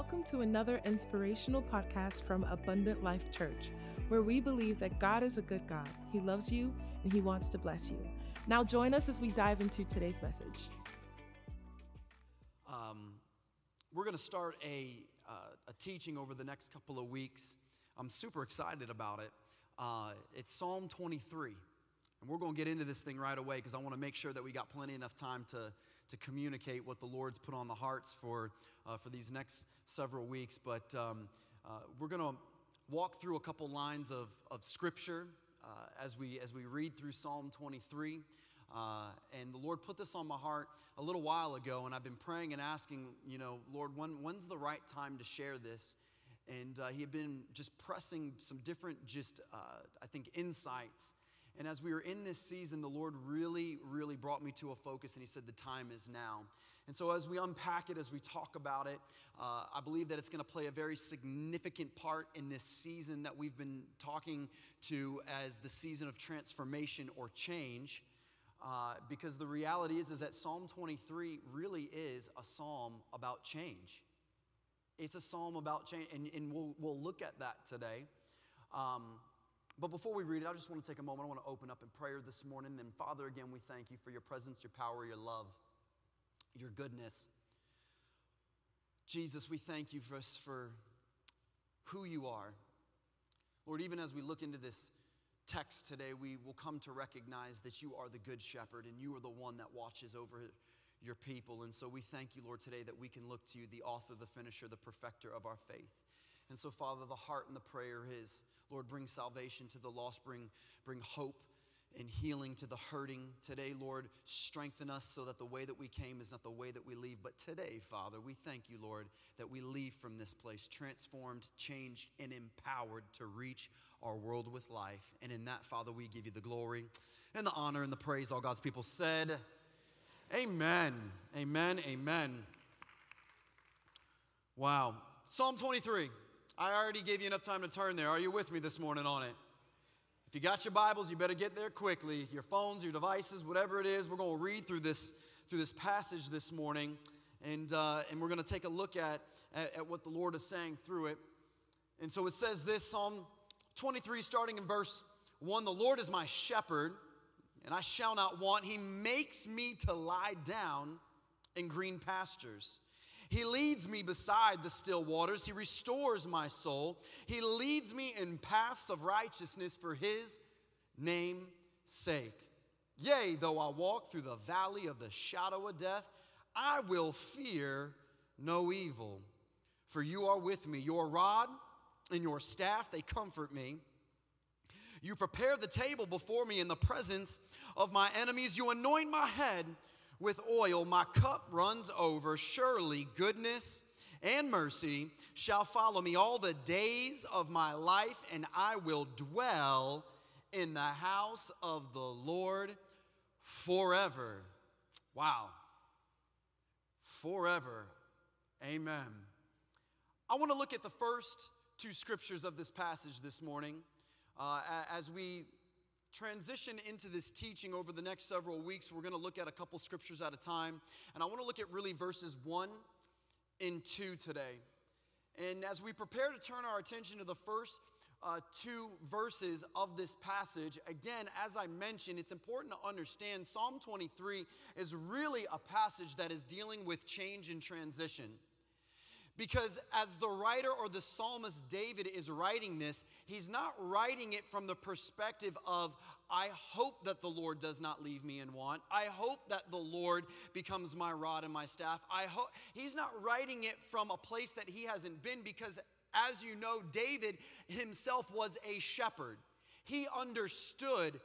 Welcome to another inspirational podcast from Abundant Life Church, where we believe that God is a good God. He loves you and He wants to bless you. Now, join us as we dive into today's message. Um, we're going to start a, uh, a teaching over the next couple of weeks. I'm super excited about it. Uh, it's Psalm 23. And we're going to get into this thing right away because I want to make sure that we got plenty enough time to, to communicate what the Lord's put on the hearts for, uh, for these next several weeks. But um, uh, we're going to walk through a couple lines of, of scripture uh, as, we, as we read through Psalm 23. Uh, and the Lord put this on my heart a little while ago, and I've been praying and asking, you know, Lord, when, when's the right time to share this? And uh, He had been just pressing some different, just, uh, I think, insights and as we were in this season, the Lord really, really brought me to a focus, and He said, The time is now. And so, as we unpack it, as we talk about it, uh, I believe that it's going to play a very significant part in this season that we've been talking to as the season of transformation or change. Uh, because the reality is, is that Psalm 23 really is a psalm about change. It's a psalm about change, and, and we'll, we'll look at that today. Um, but before we read it, I just want to take a moment. I want to open up in prayer this morning. Then, Father, again, we thank you for your presence, your power, your love, your goodness. Jesus, we thank you for, us for who you are. Lord, even as we look into this text today, we will come to recognize that you are the good shepherd and you are the one that watches over your people. And so we thank you, Lord, today that we can look to you, the author, the finisher, the perfecter of our faith. And so, Father, the heart and the prayer is, Lord, bring salvation to the lost, bring, bring hope and healing to the hurting. Today, Lord, strengthen us so that the way that we came is not the way that we leave. But today, Father, we thank you, Lord, that we leave from this place transformed, changed, and empowered to reach our world with life. And in that, Father, we give you the glory and the honor and the praise. All God's people said, Amen. Amen. Amen. Wow. Psalm 23. I already gave you enough time to turn there. Are you with me this morning on it? If you got your Bibles, you better get there quickly. Your phones, your devices, whatever it is, we're going to read through this through this passage this morning, and uh, and we're going to take a look at, at at what the Lord is saying through it. And so it says this Psalm 23, starting in verse one: The Lord is my shepherd, and I shall not want. He makes me to lie down in green pastures. He leads me beside the still waters. He restores my soul. He leads me in paths of righteousness for his name's sake. Yea, though I walk through the valley of the shadow of death, I will fear no evil. For you are with me. Your rod and your staff, they comfort me. You prepare the table before me in the presence of my enemies. You anoint my head with oil, my cup runs over. Surely goodness and mercy shall follow me all the days of my life, and I will dwell in the house of the Lord forever. Wow. Forever. Amen. I want to look at the first two scriptures of this passage this morning uh, as we transition into this teaching over the next several weeks, we're going to look at a couple scriptures at a time. And I want to look at really verses 1 and 2 today. And as we prepare to turn our attention to the first uh, two verses of this passage, again, as I mentioned, it's important to understand Psalm 23 is really a passage that is dealing with change and transition. Because as the writer or the psalmist David is writing this, he's not writing it from the perspective of, I hope that the Lord does not leave me in want. I hope that the Lord becomes my rod and my staff. I hope he's not writing it from a place that he hasn't been because as you know, David himself was a shepherd. He understood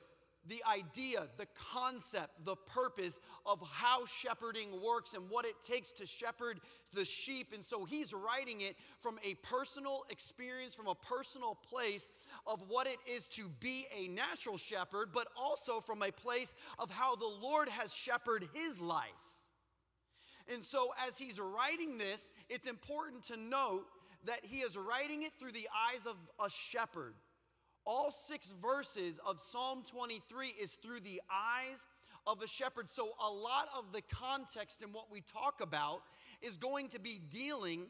the idea, the concept, the purpose of how shepherding works and what it takes to shepherd the sheep. And so he's writing it from a personal experience, from a personal place of what it is to be a natural shepherd, but also from a place of how the Lord has shepherded his life. And so as he's writing this, it's important to note that he is writing it through the eyes of a shepherd. All six verses of Psalm 23 is through the eyes of a shepherd. So, a lot of the context and what we talk about is going to be dealing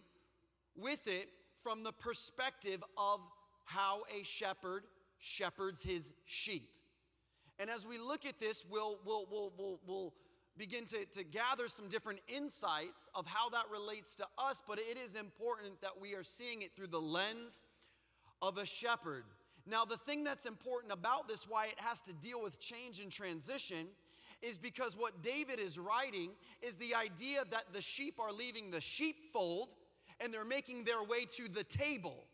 with it from the perspective of how a shepherd shepherds his sheep. And as we look at this, we'll, we'll, we'll, we'll, we'll begin to, to gather some different insights of how that relates to us, but it is important that we are seeing it through the lens of a shepherd. Now, the thing that's important about this, why it has to deal with change and transition, is because what David is writing is the idea that the sheep are leaving the sheepfold and they're making their way to the table.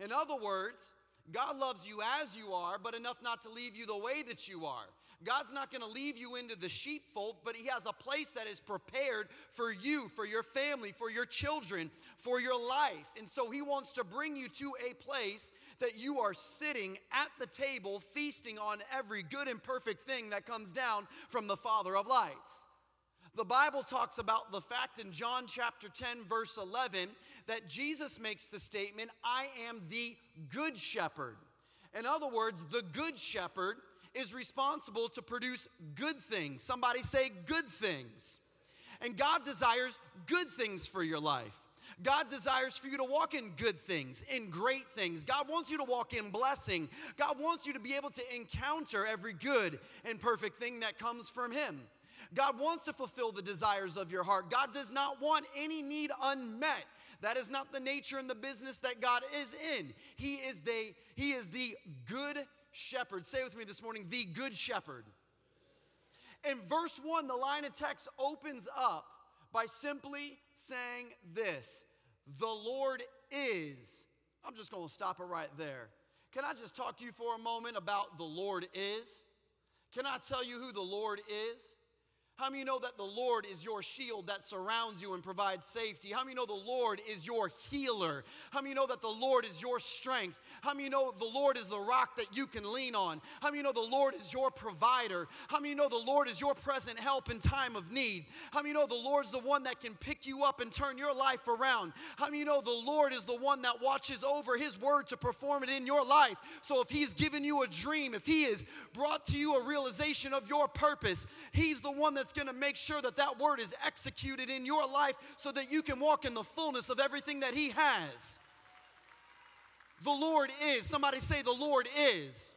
In other words, God loves you as you are, but enough not to leave you the way that you are. God's not going to leave you into the sheepfold, but He has a place that is prepared for you, for your family, for your children, for your life. And so He wants to bring you to a place that you are sitting at the table, feasting on every good and perfect thing that comes down from the Father of lights. The Bible talks about the fact in John chapter 10, verse 11, that Jesus makes the statement, I am the good shepherd. In other words, the good shepherd is responsible to produce good things. Somebody say good things. And God desires good things for your life. God desires for you to walk in good things, in great things. God wants you to walk in blessing. God wants you to be able to encounter every good and perfect thing that comes from Him. God wants to fulfill the desires of your heart. God does not want any need unmet. That is not the nature and the business that God is in. He is the, he is the good shepherd. Say with me this morning, the good shepherd. In verse 1, the line of text opens up by simply saying this The Lord is. I'm just going to stop it right there. Can I just talk to you for a moment about the Lord is? Can I tell you who the Lord is? How many know that the Lord is your shield that surrounds you and provides safety? How many know the Lord is your healer? How many know that the Lord is your strength? How many know the Lord is the rock that you can lean on? How many know the Lord is your provider? How many know the Lord is your present help in time of need? How many know the Lord's the one that can pick you up and turn your life around? How many know the Lord is the one that watches over his word to perform it in your life? So if he's given you a dream, if he has brought to you a realization of your purpose, he's the one that that's going to make sure that that word is executed in your life so that you can walk in the fullness of everything that He has. The Lord is. Somebody say, The Lord is.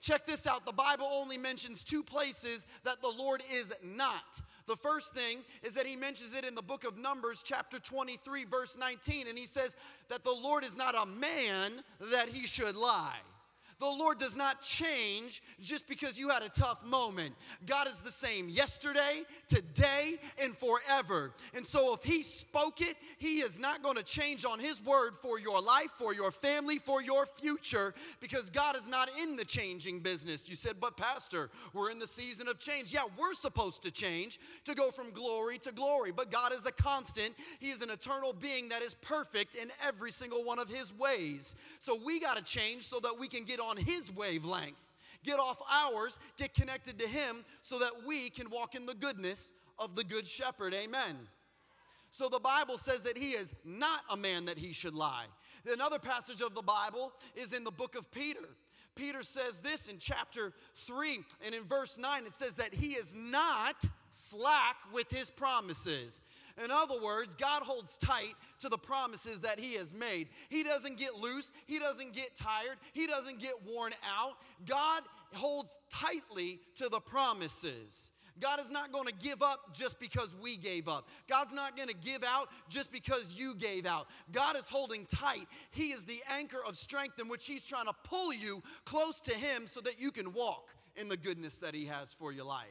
Check this out. The Bible only mentions two places that the Lord is not. The first thing is that he mentions it in the book of Numbers, chapter 23, verse 19, and he says that the Lord is not a man that he should lie. The Lord does not change just because you had a tough moment. God is the same yesterday, today, and forever. And so if He spoke it, He is not going to change on His word for your life, for your family, for your future, because God is not in the changing business. You said, but Pastor, we're in the season of change. Yeah, we're supposed to change to go from glory to glory, but God is a constant. He is an eternal being that is perfect in every single one of His ways. So we got to change so that we can get on His wavelength, get off ours, get connected to Him so that we can walk in the goodness of the Good Shepherd. Amen. So the Bible says that He is not a man that He should lie. Another passage of the Bible is in the book of Peter. Peter says this in chapter 3 and in verse 9 it says that he is not slack with his promises. In other words, God holds tight to the promises that He has made. He doesn't get loose, He doesn't get tired, He doesn't get worn out. God holds tightly to the promises. God is not going to give up just because we gave up. God's not going to give out just because you gave out. God is holding tight. He is the anchor of strength in which He's trying to pull you close to Him so that you can walk in the goodness that He has for your life.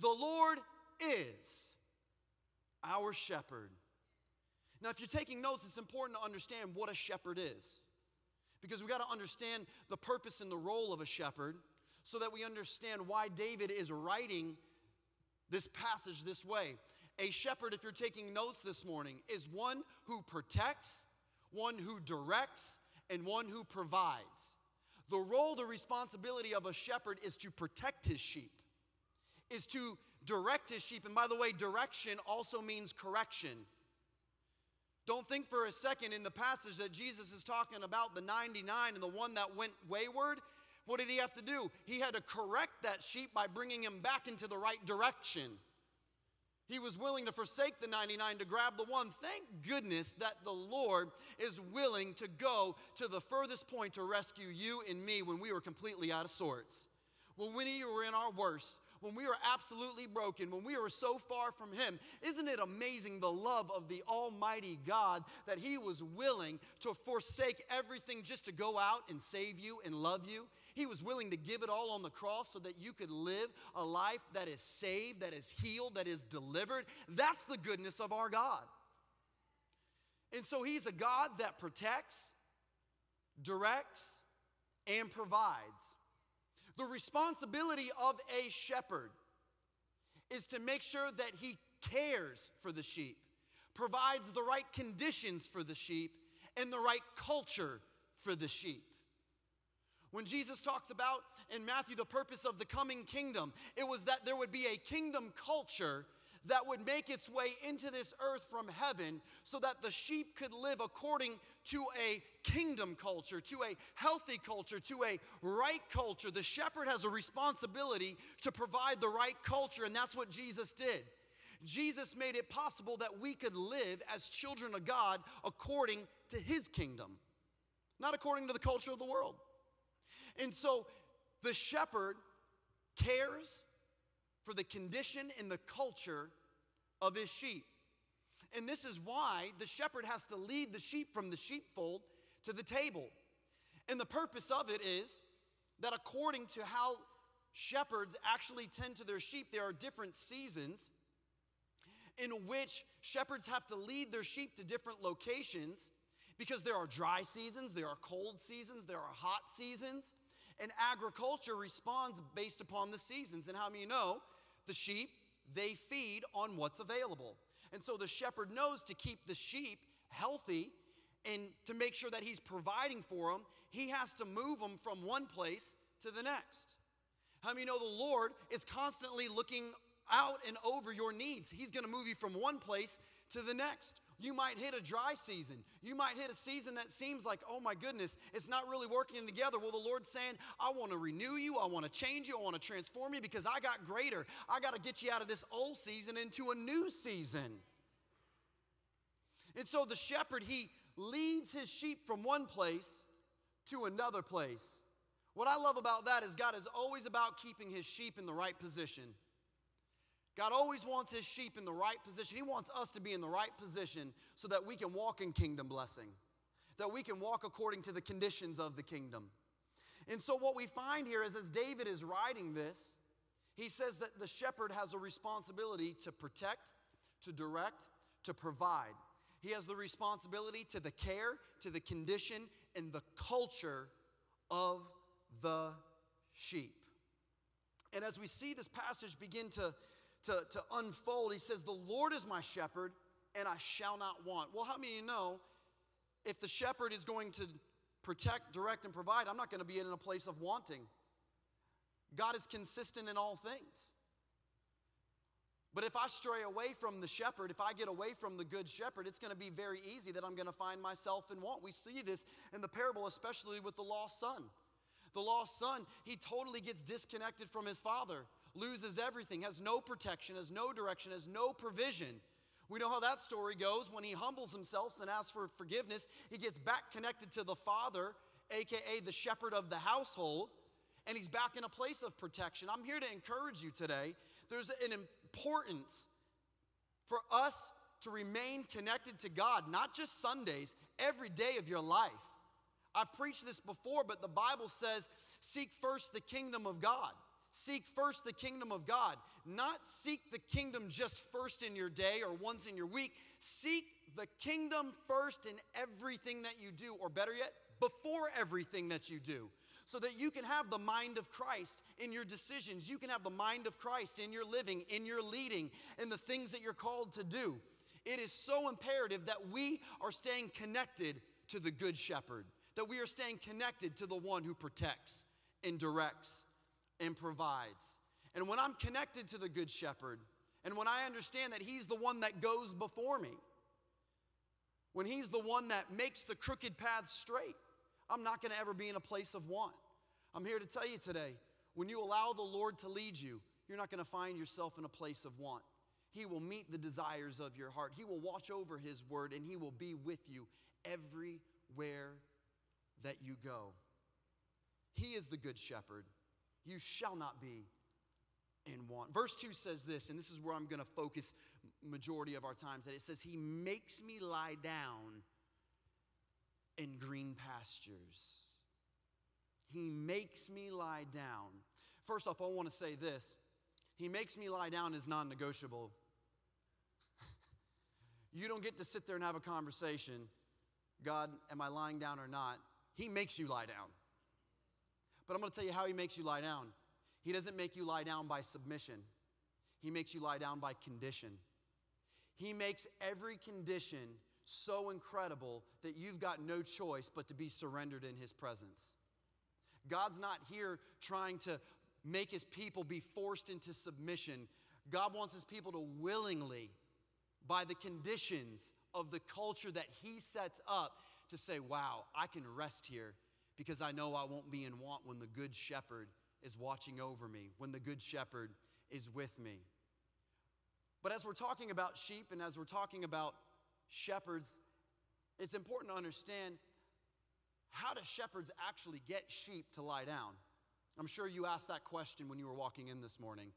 The Lord is our shepherd. Now, if you're taking notes, it's important to understand what a shepherd is. Because we got to understand the purpose and the role of a shepherd so that we understand why David is writing this passage this way. A shepherd, if you're taking notes this morning, is one who protects, one who directs, and one who provides. The role, the responsibility of a shepherd is to protect his sheep, is to direct his sheep. And by the way, direction also means correction. Don't think for a second in the passage that Jesus is talking about the 99 and the one that went wayward. What did he have to do? He had to correct that sheep by bringing him back into the right direction. He was willing to forsake the 99 to grab the one. Thank goodness that the Lord is willing to go to the furthest point to rescue you and me when we were completely out of sorts. When we were in our worst, when we were absolutely broken, when we were so far from Him. Isn't it amazing the love of the Almighty God that He was willing to forsake everything just to go out and save you and love you? He was willing to give it all on the cross so that you could live a life that is saved, that is healed, that is delivered. That's the goodness of our God. And so He's a God that protects, directs, and provides. The responsibility of a shepherd is to make sure that he cares for the sheep, provides the right conditions for the sheep, and the right culture for the sheep. When Jesus talks about in Matthew the purpose of the coming kingdom, it was that there would be a kingdom culture that would make its way into this earth from heaven so that the sheep could live according to a kingdom culture, to a healthy culture, to a right culture. The shepherd has a responsibility to provide the right culture, and that's what Jesus did. Jesus made it possible that we could live as children of God according to his kingdom, not according to the culture of the world. And so the shepherd cares for the condition and the culture of his sheep. And this is why the shepherd has to lead the sheep from the sheepfold to the table. And the purpose of it is that according to how shepherds actually tend to their sheep, there are different seasons in which shepherds have to lead their sheep to different locations because there are dry seasons, there are cold seasons, there are hot seasons. And agriculture responds based upon the seasons. And how many you know the sheep, they feed on what's available. And so the shepherd knows to keep the sheep healthy and to make sure that he's providing for them, he has to move them from one place to the next. How many know the Lord is constantly looking out and over your needs? He's going to move you from one place to the next. You might hit a dry season. You might hit a season that seems like, oh my goodness, it's not really working together. Well, the Lord's saying, I want to renew you. I want to change you. I want to transform you because I got greater. I got to get you out of this old season into a new season. And so the shepherd, he leads his sheep from one place to another place. What I love about that is God is always about keeping his sheep in the right position. God always wants his sheep in the right position. He wants us to be in the right position so that we can walk in kingdom blessing, that we can walk according to the conditions of the kingdom. And so, what we find here is as David is writing this, he says that the shepherd has a responsibility to protect, to direct, to provide. He has the responsibility to the care, to the condition, and the culture of the sheep. And as we see this passage begin to to, to unfold, he says, The Lord is my shepherd, and I shall not want. Well, how many you know if the shepherd is going to protect, direct, and provide, I'm not going to be in a place of wanting. God is consistent in all things. But if I stray away from the shepherd, if I get away from the good shepherd, it's going to be very easy that I'm going to find myself in want. We see this in the parable, especially with the lost son. The lost son, he totally gets disconnected from his father loses everything, has no protection, has no direction, has no provision. We know how that story goes. When he humbles himself and asks for forgiveness, he gets back connected to the Father, aka the shepherd of the household, and he's back in a place of protection. I'm here to encourage you today. There's an importance for us to remain connected to God, not just Sundays, every day of your life. I've preached this before, but the Bible says, seek first the kingdom of God. Seek first the kingdom of God. Not seek the kingdom just first in your day or once in your week. Seek the kingdom first in everything that you do, or better yet, before everything that you do so that you can have the mind of Christ in your decisions. You can have the mind of Christ in your living, in your leading, in the things that you're called to do. It is so imperative that we are staying connected to the Good Shepherd, that we are staying connected to the one who protects and directs and provides. And when I'm connected to the Good Shepherd, and when I understand that He's the one that goes before me, when He's the one that makes the crooked path straight, I'm not going to ever be in a place of want. I'm here to tell you today when you allow the Lord to lead you, you're not going to find yourself in a place of want. He will meet the desires of your heart. He will watch over His word and He will be with you everywhere that you go. He is the good shepherd. You shall not be in want. Verse 2 says this, and this is where I'm going to focus majority of our times that it says he makes me lie down in green pastures. He makes me lie down. First off, I want to say this. He makes me lie down is non negotiable. you don't get to sit there and have a conversation God, am I lying down or not? He makes you lie down. But I'm going to tell you how He makes you lie down. He doesn't make you lie down by submission, He makes you lie down by condition. He makes every condition so incredible that you've got no choice but to be surrendered in His presence. God's not here trying to make His people be forced into submission. God wants His people to willingly, by the conditions of the culture that He sets up, to say, Wow, I can rest here because I know I won't be in want when the Good Shepherd is watching over me, when the Good Shepherd is with me. But as we're talking about sheep and as we're talking about shepherds, it's important to understand how do shepherds actually get sheep to lie down? I'm sure you asked that question when you were walking in this morning.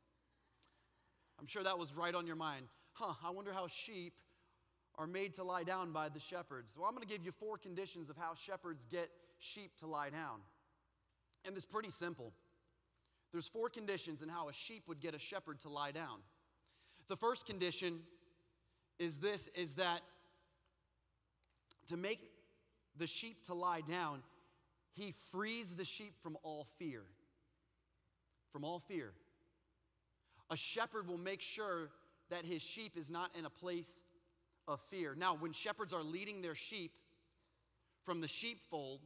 I'm sure that was right on your mind. Huh, I wonder how sheep are made to lie down by the shepherds. Well, I'm going to give you four conditions of how shepherds get sheep to lie down. And it's pretty simple. There's four conditions in how a sheep would get a shepherd to lie down. The first condition is this is that to make the sheep to lie down, he frees the sheep from all fear. From all fear. A shepherd will make sure that his sheep is not in a place of fear. Now, when shepherds are leading their sheep from the sheepfold,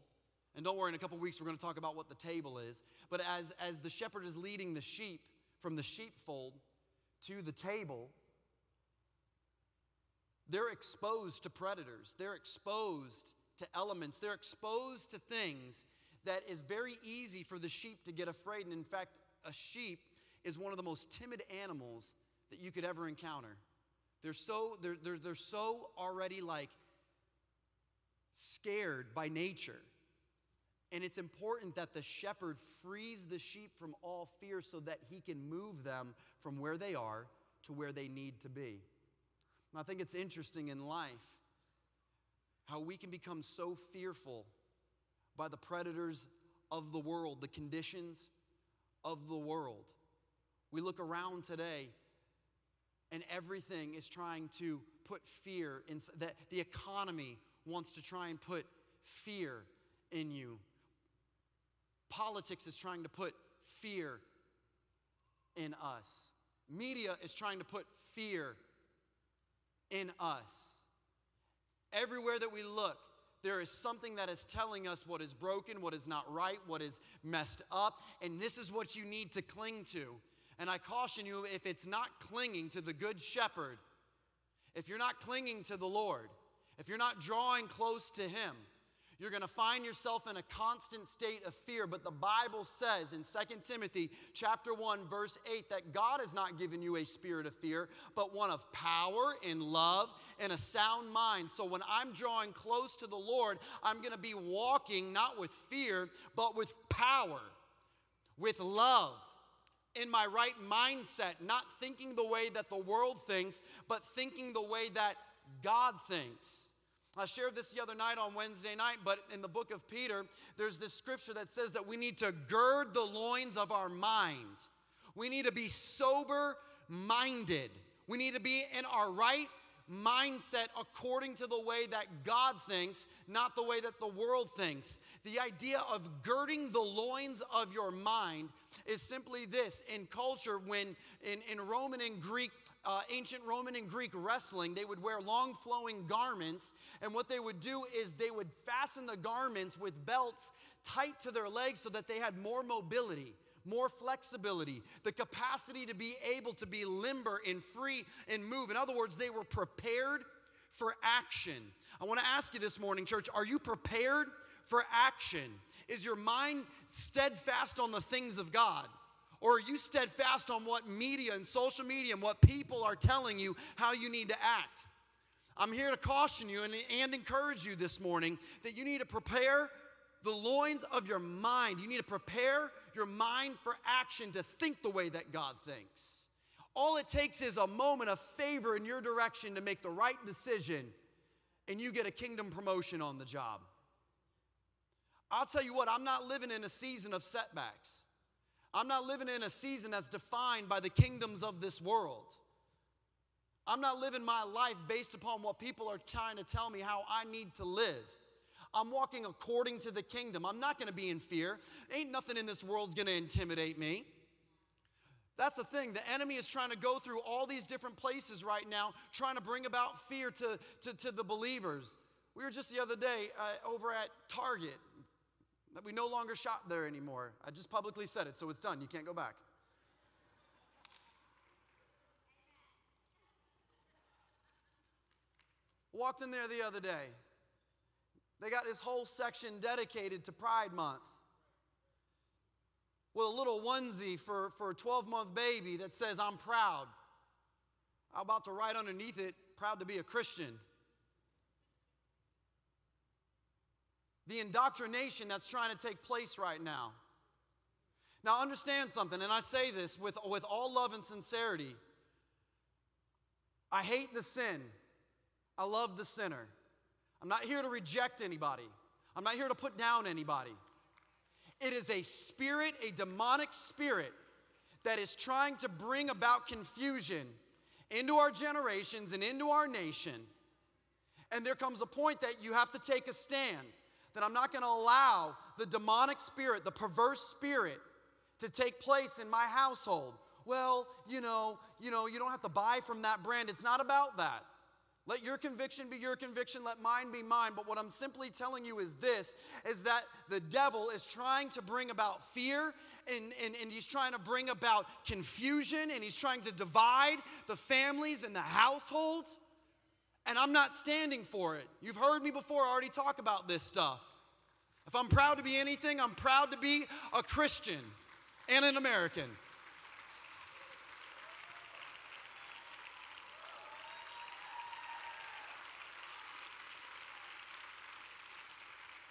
and don't worry, in a couple weeks we're going to talk about what the table is. But as, as the shepherd is leading the sheep from the sheepfold to the table, they're exposed to predators, they're exposed to elements, they're exposed to things that is very easy for the sheep to get afraid. And in fact, a sheep is one of the most timid animals that you could ever encounter. They're so, they're, they're, they're so already like scared by nature. And it's important that the shepherd frees the sheep from all fear so that he can move them from where they are to where they need to be. And I think it's interesting in life how we can become so fearful by the predators of the world, the conditions of the world. We look around today and everything is trying to put fear in that the economy wants to try and put fear in you. Politics is trying to put fear in us. Media is trying to put fear in us. Everywhere that we look, there is something that is telling us what is broken, what is not right, what is messed up, and this is what you need to cling to. And I caution you if it's not clinging to the Good Shepherd, if you're not clinging to the Lord, if you're not drawing close to Him, you're going to find yourself in a constant state of fear but the bible says in 2 timothy chapter 1 verse 8 that god has not given you a spirit of fear but one of power and love and a sound mind so when i'm drawing close to the lord i'm going to be walking not with fear but with power with love in my right mindset, not thinking the way that the world thinks, but thinking the way that God thinks. I shared this the other night on Wednesday night, but in the book of Peter, there's this scripture that says that we need to gird the loins of our mind. We need to be sober minded. We need to be in our right mindset according to the way that God thinks, not the way that the world thinks. The idea of girding the loins of your mind is simply this in culture, when in, in Roman and Greek, uh, ancient Roman and Greek wrestling, they would wear long flowing garments, and what they would do is they would fasten the garments with belts tight to their legs so that they had more mobility more flexibility, the capacity to be able to be limber and free and move. In other words, they were prepared for action. I want to ask you this morning, church, are you prepared for action? Is your mind steadfast on the things of God? Or are you steadfast on what media and social media and what people are telling you how you need to act? I'm here to caution you and, and encourage you this morning that you need to prepare the loins of your mind. You need to prepare your mind for action to think the way that God thinks. All it takes is a moment of favor in your direction to make the right decision, and you get a kingdom promotion on the job. I'll tell you what, I'm not living in a season of setbacks. I'm not living in a season that's defined by the kingdoms of this world. I'm not living my life based upon what people are trying to tell me how I need to live. I'm walking according to the kingdom. I'm not going to be in fear. Ain't nothing in this world's going to intimidate me. That's the thing. The enemy is trying to go through all these different places right now, trying to bring about fear to, to, to the believers. We were just the other day uh, over at Target that we no longer shop there anymore. I just publicly said it, so it's done. You can't go back. Walked in there the other day. They got this whole section dedicated to Pride Month with a little onesie for, for a 12 month baby that says, I'm proud. I'm about to write underneath it, proud to be a Christian. The indoctrination that's trying to take place right now. Now, understand something, and I say this with, with all love and sincerity. I hate the sin, I love the sinner. I'm not here to reject anybody, I'm not here to put down anybody. It is a spirit, a demonic spirit, that is trying to bring about confusion into our generations and into our nation. And there comes a point that you have to take a stand that I'm not going to allow the demonic spirit, the perverse spirit, to take place in my household. Well, you know, you know, you don't have to buy from that brand. It's not about that. Let your conviction be your conviction, let mine be mine. But what I'm simply telling you is this is that the devil is trying to bring about fear and, and, and he's trying to bring about confusion and he's trying to divide the families and the households. And I'm not standing for it. You've heard me before already talk about this stuff. If I'm proud to be anything, I'm proud to be a Christian and an American.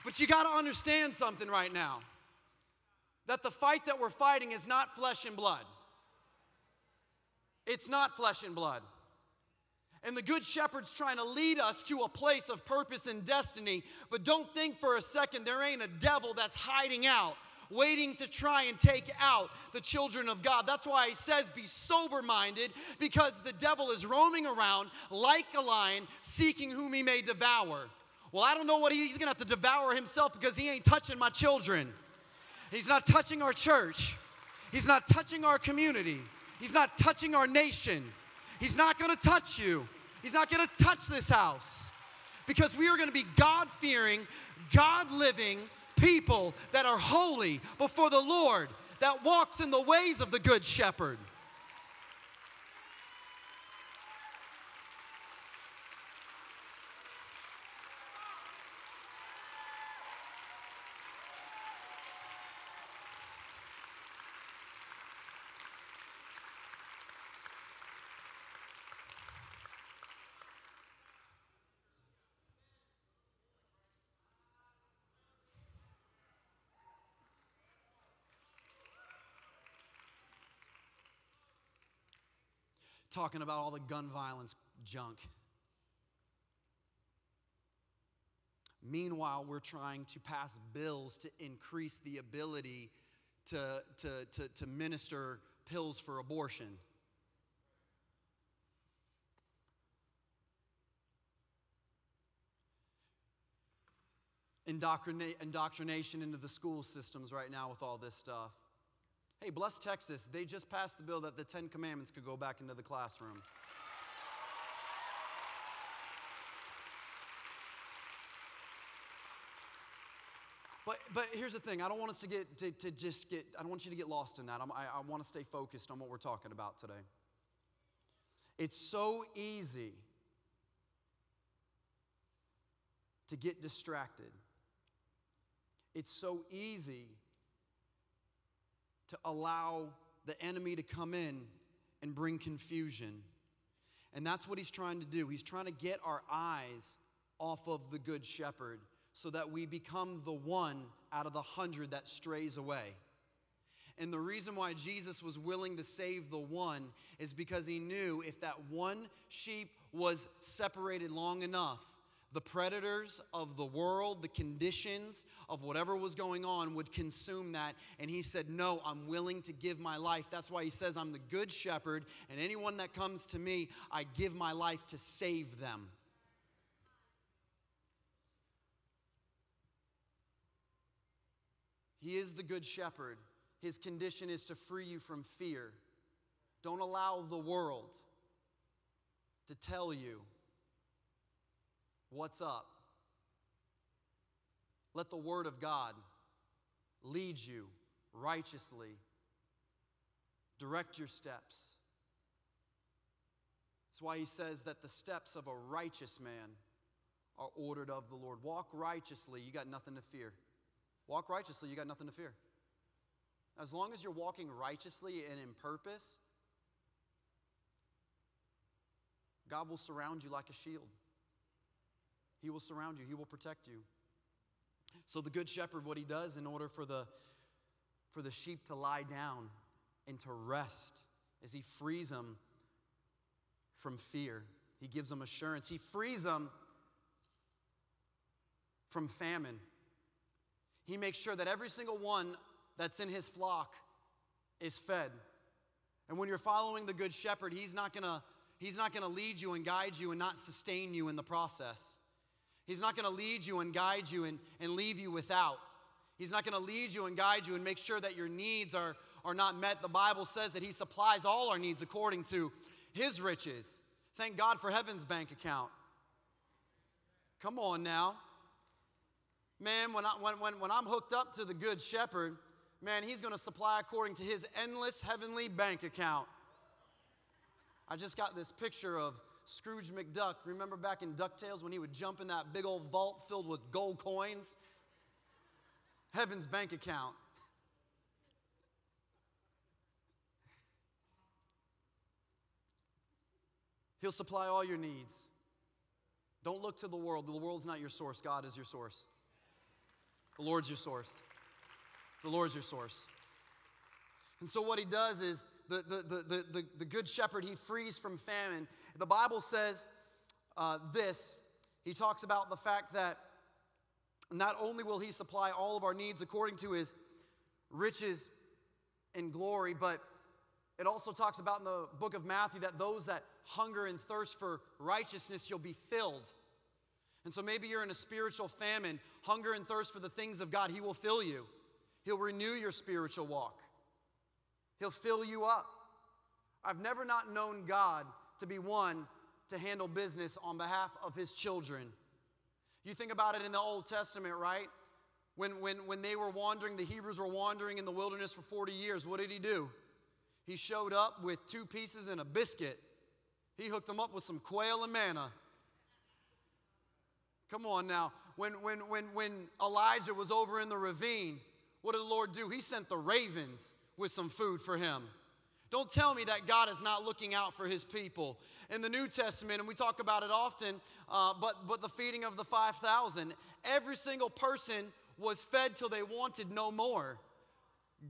But you got to understand something right now that the fight that we're fighting is not flesh and blood. It's not flesh and blood. And the Good Shepherd's trying to lead us to a place of purpose and destiny. But don't think for a second there ain't a devil that's hiding out, waiting to try and take out the children of God. That's why he says, Be sober minded, because the devil is roaming around like a lion, seeking whom he may devour. Well, I don't know what he, he's gonna have to devour himself because he ain't touching my children. He's not touching our church. He's not touching our community. He's not touching our nation. He's not gonna touch you. He's not gonna touch this house because we are gonna be God fearing, God living people that are holy before the Lord, that walks in the ways of the Good Shepherd. Talking about all the gun violence junk. Meanwhile, we're trying to pass bills to increase the ability to, to, to, to minister pills for abortion. Indoctrina- indoctrination into the school systems right now with all this stuff. Hey, bless Texas. They just passed the bill that the Ten Commandments could go back into the classroom. But, but here's the thing. I don't want us to get to, to just get. I don't want you to get lost in that. I'm, I, I want to stay focused on what we're talking about today. It's so easy to get distracted. It's so easy to allow the enemy to come in and bring confusion. And that's what he's trying to do. He's trying to get our eyes off of the Good Shepherd so that we become the one out of the hundred that strays away. And the reason why Jesus was willing to save the one is because he knew if that one sheep was separated long enough, the predators of the world, the conditions of whatever was going on would consume that. And he said, No, I'm willing to give my life. That's why he says, I'm the good shepherd, and anyone that comes to me, I give my life to save them. He is the good shepherd. His condition is to free you from fear. Don't allow the world to tell you what's up. Let the Word of God lead you righteously, direct your steps. That's why he says that the steps of a righteous man are ordered of the Lord. Walk righteously, you got nothing to fear. Walk righteously, you got nothing to fear. As long as you're walking righteously and in purpose, God will surround you like a shield. He will surround you, He will protect you. So, the Good Shepherd, what he does in order for the, for the sheep to lie down and to rest, is he frees them from fear. He gives them assurance. He frees them from famine. He makes sure that every single one that's in his flock is fed. And when you're following the Good Shepherd, he's not gonna, he's not gonna lead you and guide you and not sustain you in the process. He's not going to lead you and guide you and, and leave you without. He's not going to lead you and guide you and make sure that your needs are, are not met. The Bible says that He supplies all our needs according to His riches. Thank God for heaven's bank account. Come on now. Man, when, I, when, when, when I'm hooked up to the Good Shepherd, man, He's going to supply according to His endless heavenly bank account. I just got this picture of Scrooge McDuck. Remember back in DuckTales when he would jump in that big old vault filled with gold coins? Heaven's bank account. He'll supply all your needs. Don't look to the world. The world's not your source. God is your source. The Lord's your source. The Lord's your source. And so, what he does is the, the, the, the, the good shepherd, he frees from famine. The Bible says uh, this he talks about the fact that not only will he supply all of our needs according to his riches and glory, but it also talks about in the book of Matthew that those that hunger and thirst for righteousness, you'll be filled. And so maybe you're in a spiritual famine, hunger and thirst for the things of God, He will fill you. He'll renew your spiritual walk. He'll fill you up. I've never not known God to be one to handle business on behalf of his children. You think about it in the Old Testament, right? When, when, when they were wandering, the Hebrews were wandering in the wilderness for 40 years, what did he do? He showed up with two pieces and a biscuit. He hooked them up with some quail and manna. Come on now. When, when, when, when Elijah was over in the ravine, what did the Lord do? He sent the ravens with some food for him. Don't tell me that God is not looking out for his people. In the New Testament, and we talk about it often, uh, but, but the feeding of the 5,000, every single person was fed till they wanted no more.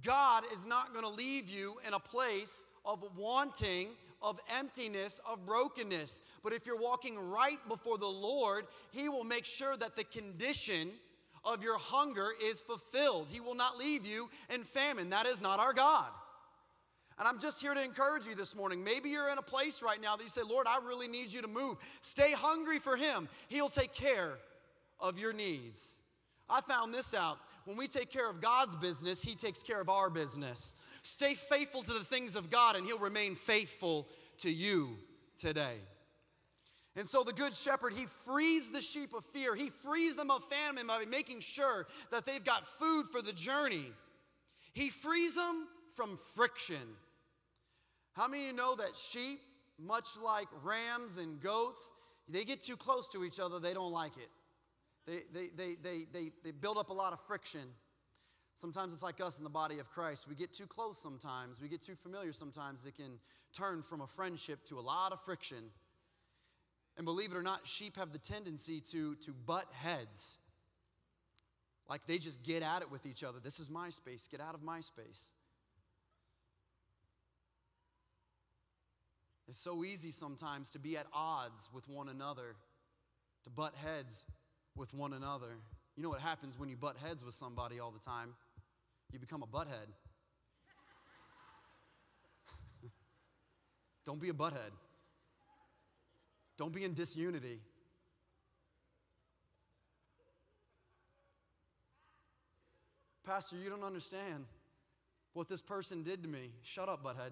God is not going to leave you in a place of wanting, of emptiness, of brokenness. But if you're walking right before the Lord, He will make sure that the condition of your hunger is fulfilled. He will not leave you in famine. That is not our God. And I'm just here to encourage you this morning. Maybe you're in a place right now that you say, Lord, I really need you to move. Stay hungry for Him, He'll take care of your needs. I found this out. When we take care of God's business, He takes care of our business. Stay faithful to the things of God, and He'll remain faithful to you today. And so the good shepherd, he frees the sheep of fear. He frees them of famine by making sure that they've got food for the journey. He frees them from friction. How many of you know that sheep, much like rams and goats, they get too close to each other, they don't like it. They, they, they, they, they, they build up a lot of friction. Sometimes it's like us in the body of Christ. We get too close sometimes, we get too familiar sometimes. It can turn from a friendship to a lot of friction. And believe it or not, sheep have the tendency to, to butt heads. Like they just get at it with each other. This is my space, get out of my space. It's so easy sometimes to be at odds with one another, to butt heads with one another. You know what happens when you butt heads with somebody all the time? You become a butthead. Don't be a butthead. Don't be in disunity. Pastor, you don't understand what this person did to me. Shut up, butthead.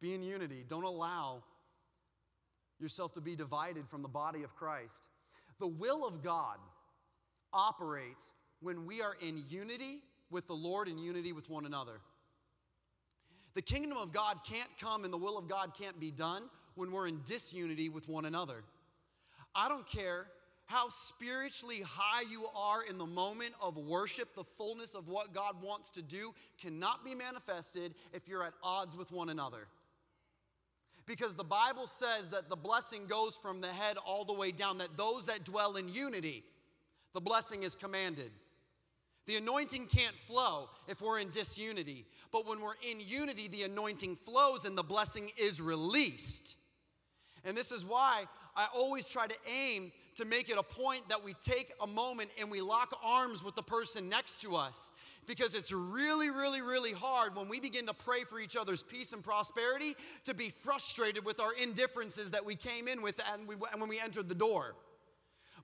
be in unity. Don't allow yourself to be divided from the body of Christ. The will of God operates when we are in unity with the Lord and unity with one another. The kingdom of God can't come and the will of God can't be done when we're in disunity with one another. I don't care how spiritually high you are in the moment of worship, the fullness of what God wants to do cannot be manifested if you're at odds with one another. Because the Bible says that the blessing goes from the head all the way down, that those that dwell in unity, the blessing is commanded. The anointing can't flow if we're in disunity. But when we're in unity, the anointing flows and the blessing is released. And this is why I always try to aim to make it a point that we take a moment and we lock arms with the person next to us. Because it's really, really, really hard when we begin to pray for each other's peace and prosperity to be frustrated with our indifferences that we came in with and, we, and when we entered the door.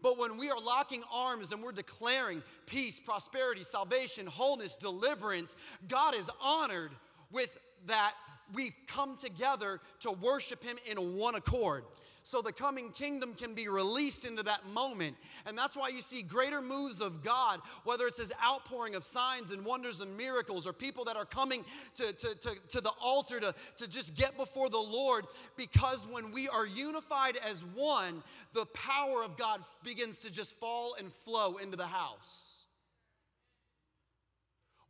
But when we are locking arms and we're declaring peace, prosperity, salvation, wholeness, deliverance, God is honored with that we've come together to worship Him in one accord so the coming kingdom can be released into that moment. And that's why you see greater moves of God, whether it's His outpouring of signs and wonders and miracles, or people that are coming to, to, to, to the altar to, to just get before the Lord, because when we are unified as one, the power of God begins to just fall and flow into the house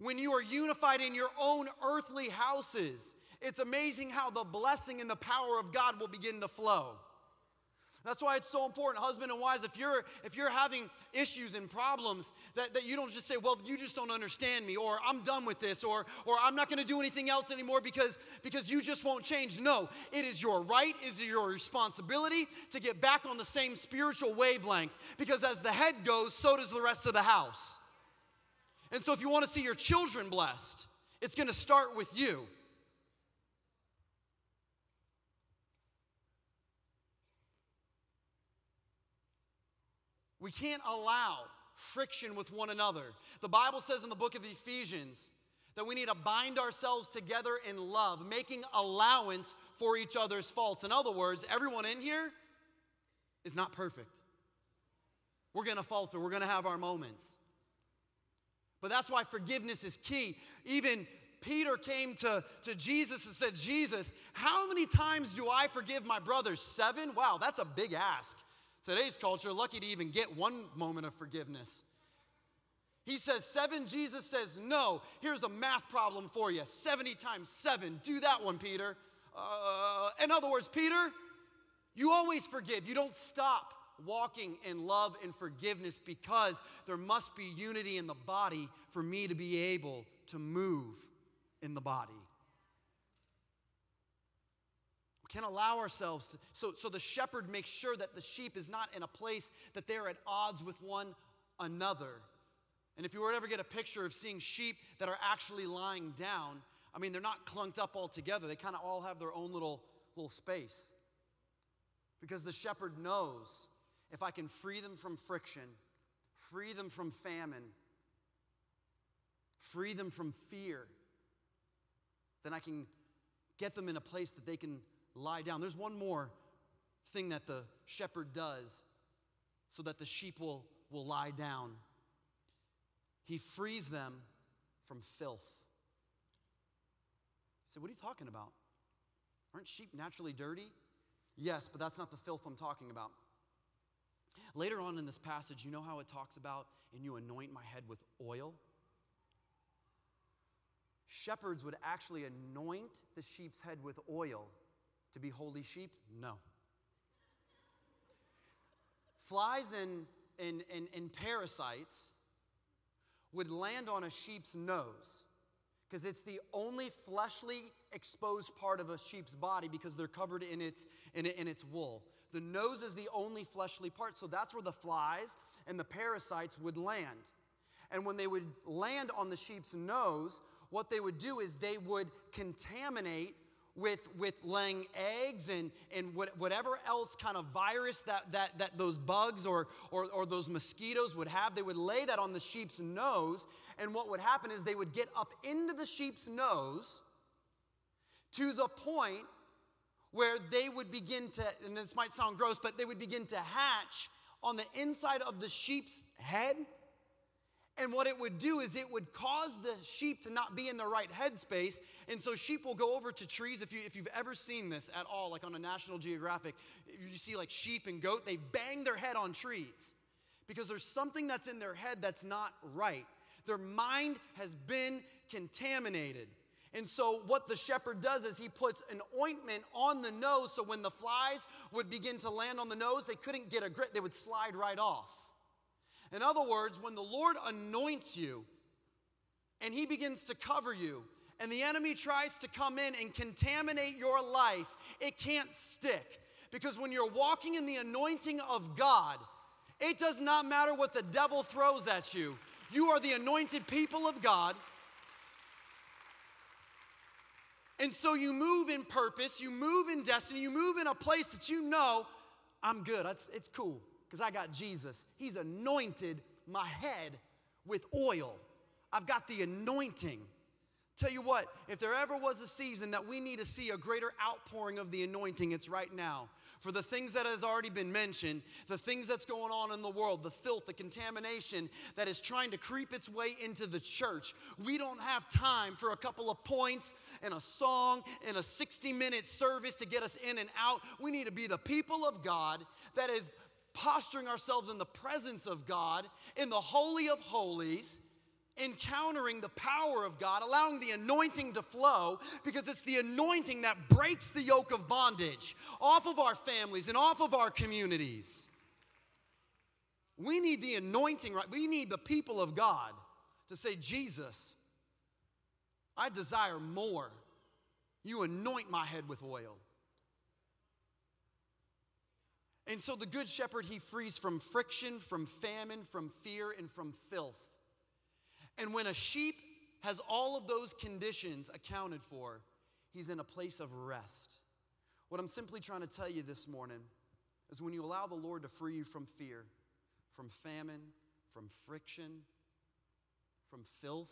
when you are unified in your own earthly houses, it's amazing how the blessing and the power of God will begin to flow. That's why it's so important, husband and wives, if you're if you're having issues and problems, that, that you don't just say, well, you just don't understand me, or I'm done with this, or or I'm not gonna do anything else anymore because because you just won't change. No, it is your right, it is your responsibility to get back on the same spiritual wavelength. Because as the head goes, so does the rest of the house. And so if you want to see your children blessed, it's gonna start with you. We can't allow friction with one another. The Bible says in the book of Ephesians that we need to bind ourselves together in love, making allowance for each other's faults. In other words, everyone in here is not perfect. We're gonna falter, we're gonna have our moments. But that's why forgiveness is key. Even Peter came to, to Jesus and said, Jesus, how many times do I forgive my brothers? Seven? Wow, that's a big ask. Today's culture, lucky to even get one moment of forgiveness. He says seven, Jesus says no. Here's a math problem for you 70 times seven. Do that one, Peter. Uh, in other words, Peter, you always forgive. You don't stop walking in love and forgiveness because there must be unity in the body for me to be able to move in the body can allow ourselves to, so, so the shepherd makes sure that the sheep is not in a place that they're at odds with one another. And if you were to ever get a picture of seeing sheep that are actually lying down, I mean, they're not clunked up all together. They kind of all have their own little, little space. Because the shepherd knows if I can free them from friction, free them from famine, free them from fear, then I can get them in a place that they can lie down. There's one more thing that the shepherd does so that the sheep will, will lie down. He frees them from filth. You say, What are you talking about? Aren't sheep naturally dirty? Yes, but that's not the filth I'm talking about. Later on in this passage, you know how it talks about, and you anoint my head with oil? Shepherds would actually anoint the sheep's head with oil to be holy sheep? No. Flies and, and, and, and parasites would land on a sheep's nose because it's the only fleshly exposed part of a sheep's body because they're covered in its, in, in its wool. The nose is the only fleshly part, so that's where the flies and the parasites would land. And when they would land on the sheep's nose, what they would do is they would contaminate with, with laying eggs and, and what, whatever else kind of virus that, that, that those bugs or, or, or those mosquitoes would have, they would lay that on the sheep's nose. And what would happen is they would get up into the sheep's nose to the point where they would begin to, and this might sound gross, but they would begin to hatch on the inside of the sheep's head and what it would do is it would cause the sheep to not be in the right headspace. And so sheep will go over to trees. If, you, if you've ever seen this at all, like on a National Geographic, you see like sheep and goat, they bang their head on trees because there's something that's in their head that's not right. Their mind has been contaminated. And so, what the shepherd does is he puts an ointment on the nose so when the flies would begin to land on the nose, they couldn't get a grip, they would slide right off. In other words, when the Lord anoints you and he begins to cover you, and the enemy tries to come in and contaminate your life, it can't stick. Because when you're walking in the anointing of God, it does not matter what the devil throws at you. You are the anointed people of God. And so you move in purpose, you move in destiny, you move in a place that you know, I'm good, it's, it's cool because I got Jesus. He's anointed my head with oil. I've got the anointing. Tell you what, if there ever was a season that we need to see a greater outpouring of the anointing, it's right now. For the things that has already been mentioned, the things that's going on in the world, the filth, the contamination that is trying to creep its way into the church, we don't have time for a couple of points and a song and a 60 minute service to get us in and out. We need to be the people of God that is posturing ourselves in the presence of God, in the Holy of Holies, encountering the power of God, allowing the anointing to flow, because it's the anointing that breaks the yoke of bondage off of our families and off of our communities. We need the anointing, right? We need the people of God to say, Jesus, I desire more. You anoint my head with oil. And so the good shepherd, he frees from friction, from famine, from fear, and from filth. And when a sheep has all of those conditions accounted for, he's in a place of rest. What I'm simply trying to tell you this morning is when you allow the Lord to free you from fear, from famine, from friction, from filth,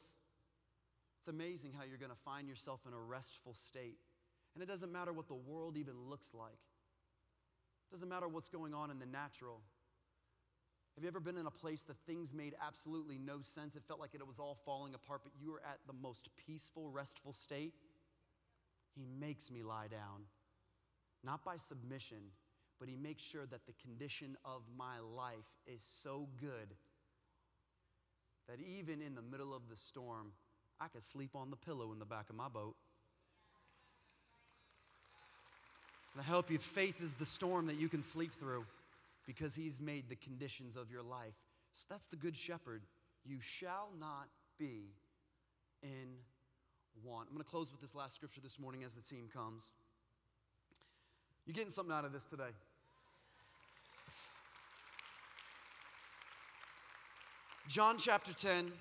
it's amazing how you're going to find yourself in a restful state. And it doesn't matter what the world even looks like. Doesn't matter what's going on in the natural. Have you ever been in a place that things made absolutely no sense? It felt like it was all falling apart, but you were at the most peaceful, restful state? He makes me lie down, not by submission, but He makes sure that the condition of my life is so good that even in the middle of the storm, I could sleep on the pillow in the back of my boat. And I help you, faith is the storm that you can sleep through because he's made the conditions of your life. So that's the good shepherd. You shall not be in want. I'm going to close with this last scripture this morning as the team comes. You're getting something out of this today? John chapter 10.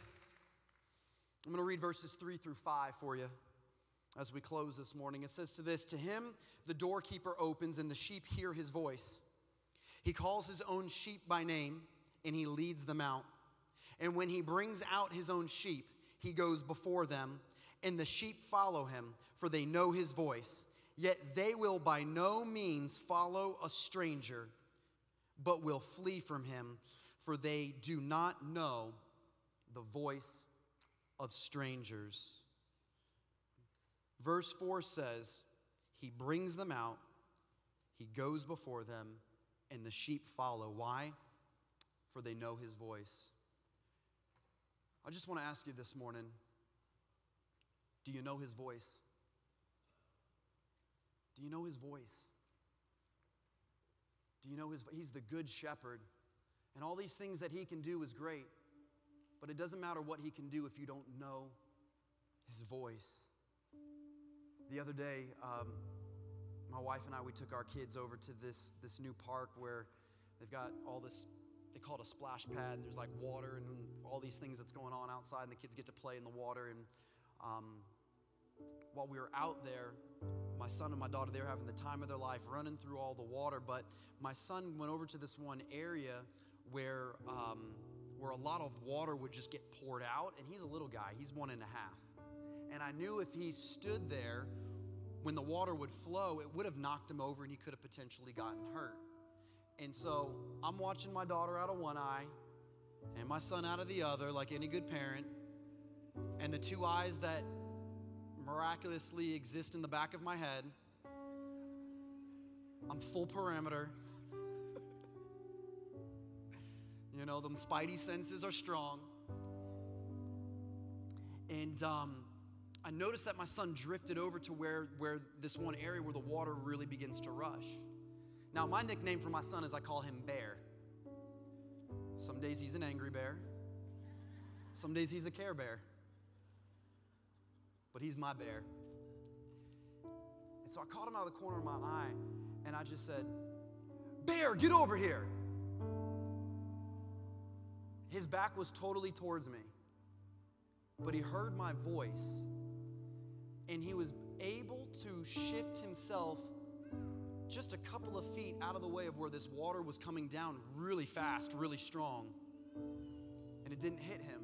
I'm going to read verses 3 through 5 for you as we close this morning. It says to this To him the doorkeeper opens, and the sheep hear his voice. He calls his own sheep by name, and he leads them out. And when he brings out his own sheep, he goes before them, and the sheep follow him, for they know his voice. Yet they will by no means follow a stranger, but will flee from him, for they do not know the voice of strangers. Verse 4 says, He brings them out, He goes before them, and the sheep follow. Why? for they know his voice. I just want to ask you this morning do you know his voice? Do you know his voice? Do you know his he's the good shepherd and all these things that he can do is great. But it doesn't matter what he can do if you don't know his voice. The other day, um, my wife and I, we took our kids over to this, this new park where they've got all this, they call it a splash pad. And there's like water and all these things that's going on outside, and the kids get to play in the water. And um, while we were out there, my son and my daughter, they were having the time of their life running through all the water. But my son went over to this one area where, um, where a lot of water would just get poured out. And he's a little guy, he's one and a half. And I knew if he stood there when the water would flow, it would have knocked him over and he could have potentially gotten hurt. And so I'm watching my daughter out of one eye and my son out of the other, like any good parent. And the two eyes that miraculously exist in the back of my head, I'm full parameter. you know, the spidey senses are strong. And um, I noticed that my son drifted over to where, where this one area where the water really begins to rush. Now, my nickname for my son is I call him Bear. Some days he's an angry bear, some days he's a care bear. But he's my bear. And so I caught him out of the corner of my eye and I just said, Bear, get over here. His back was totally towards me, but he heard my voice and he was able to shift himself just a couple of feet out of the way of where this water was coming down really fast, really strong. And it didn't hit him.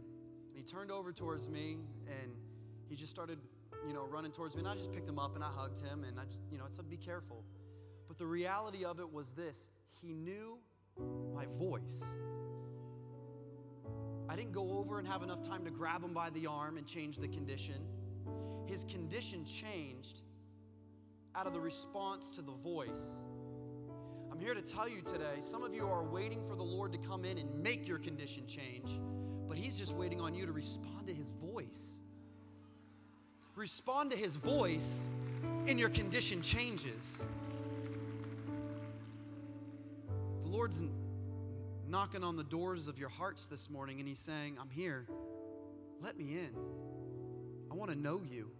And he turned over towards me and he just started, you know, running towards me. And I just picked him up and I hugged him and I just, you know, I said, be careful. But the reality of it was this he knew my voice. I didn't go over and have enough time to grab him by the arm and change the condition. His condition changed out of the response to the voice. I'm here to tell you today, some of you are waiting for the Lord to come in and make your condition change, but He's just waiting on you to respond to His voice. Respond to His voice, and your condition changes. The Lord's knocking on the doors of your hearts this morning, and He's saying, I'm here. Let me in. I want to know you.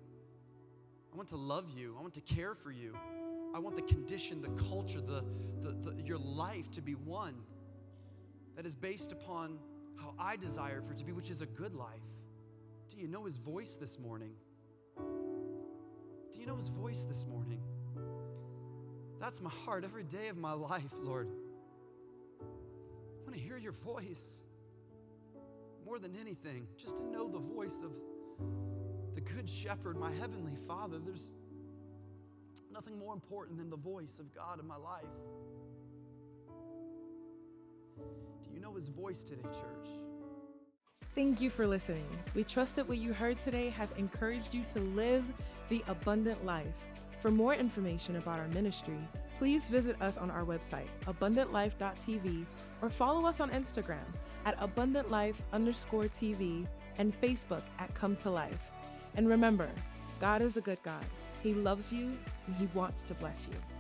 I want to love you. I want to care for you. I want the condition, the culture, the, the, the, your life to be one that is based upon how I desire for it to be, which is a good life. Do you know his voice this morning? Do you know his voice this morning? That's my heart every day of my life, Lord. I want to hear your voice more than anything, just to know the voice of the Good Shepherd, my Heavenly Father. There's nothing more important than the voice of God in my life. Do you know His voice today, church? Thank you for listening. We trust that what you heard today has encouraged you to live the abundant life. For more information about our ministry, please visit us on our website, abundantlife.tv, or follow us on Instagram at abundantlife underscore TV and Facebook at Come to Life. And remember, God is a good God. He loves you and He wants to bless you.